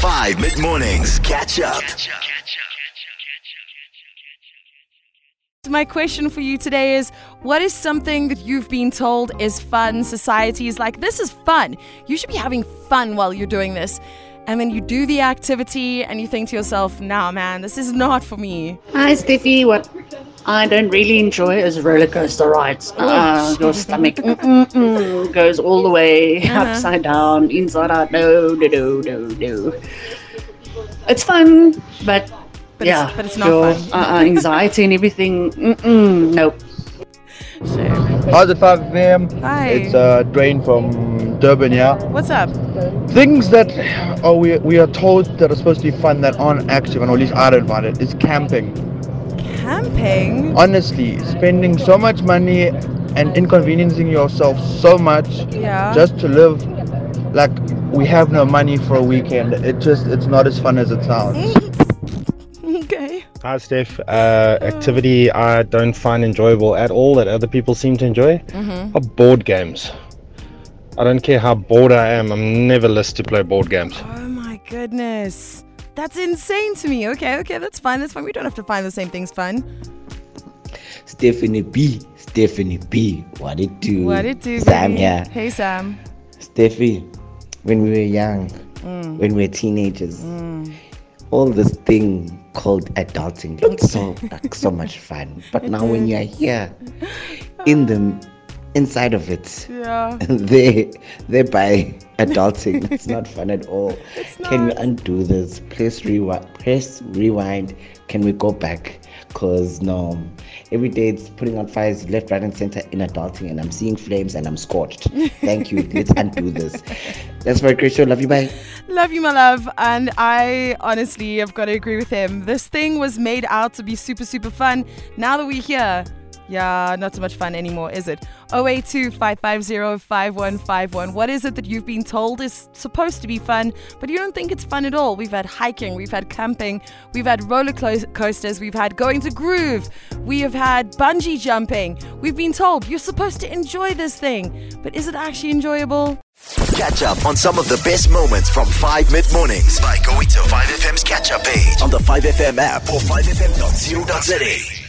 5 mid mornings. Catch up. My question for you today is what is something that you've been told is fun? Society is like, this is fun. You should be having fun while you're doing this. And then you do the activity and you think to yourself, nah, man, this is not for me. Hi, Steffi. What I don't really enjoy is roller coaster rides. Uh, your stomach goes all the way upside down, inside out. No, no, no, no, no. It's fun, but, But yeah, it's- but it's not your, fun. Uh, uh, anxiety and everything. Mm-mm, nope. Shame. How's it 5 p.m.? Hi. It's uh, Dwayne from Durban, yeah. What's up? Things that oh, we, we are told that are supposed to be fun that aren't actually fun, or at least I don't find it, is camping. Camping? Honestly, spending so much money and inconveniencing yourself so much Yeah. just to live like we have no money for a weekend. It just, it's not as fun as it sounds. okay. Hi, Steph. Uh, activity I don't find enjoyable at all that other people seem to enjoy Mm-hmm. are board games. I don't care how bored I am, I'm never less to play board games. Oh my goodness. That's insane to me. Okay, okay, that's fine. That's fine. We don't have to find the same things fun. Stephanie B. Stephanie B. What it do? What it do? Sam baby? here. Hey, Sam. Steffi, when we were young, Mm. when we were teenagers, all this thing called adulting looked so like so much fun. But now when you're here, in the inside of it, Yeah. they they by adulting. it's not fun at all. Can we undo this? Please rewind. Press rewind. Can we go back? Cause no, every day it's putting out fires left, right, and center in adulting, and I'm seeing flames and I'm scorched. Thank you. Let's undo this. That's for a great show. Love you. Bye. Love you, my love. And I honestly have got to agree with him. This thing was made out to be super, super fun. Now that we're here, yeah, not so much fun anymore, is it? 082 550 5151. What is it that you've been told is supposed to be fun, but you don't think it's fun at all? We've had hiking, we've had camping, we've had roller coasters, we've had going to Groove, we have had bungee jumping. We've been told you're supposed to enjoy this thing, but is it actually enjoyable? Catch up on some of the best moments from 5 mid mornings by going to 5FM's catch up page on the 5FM app or 5FM.co.za.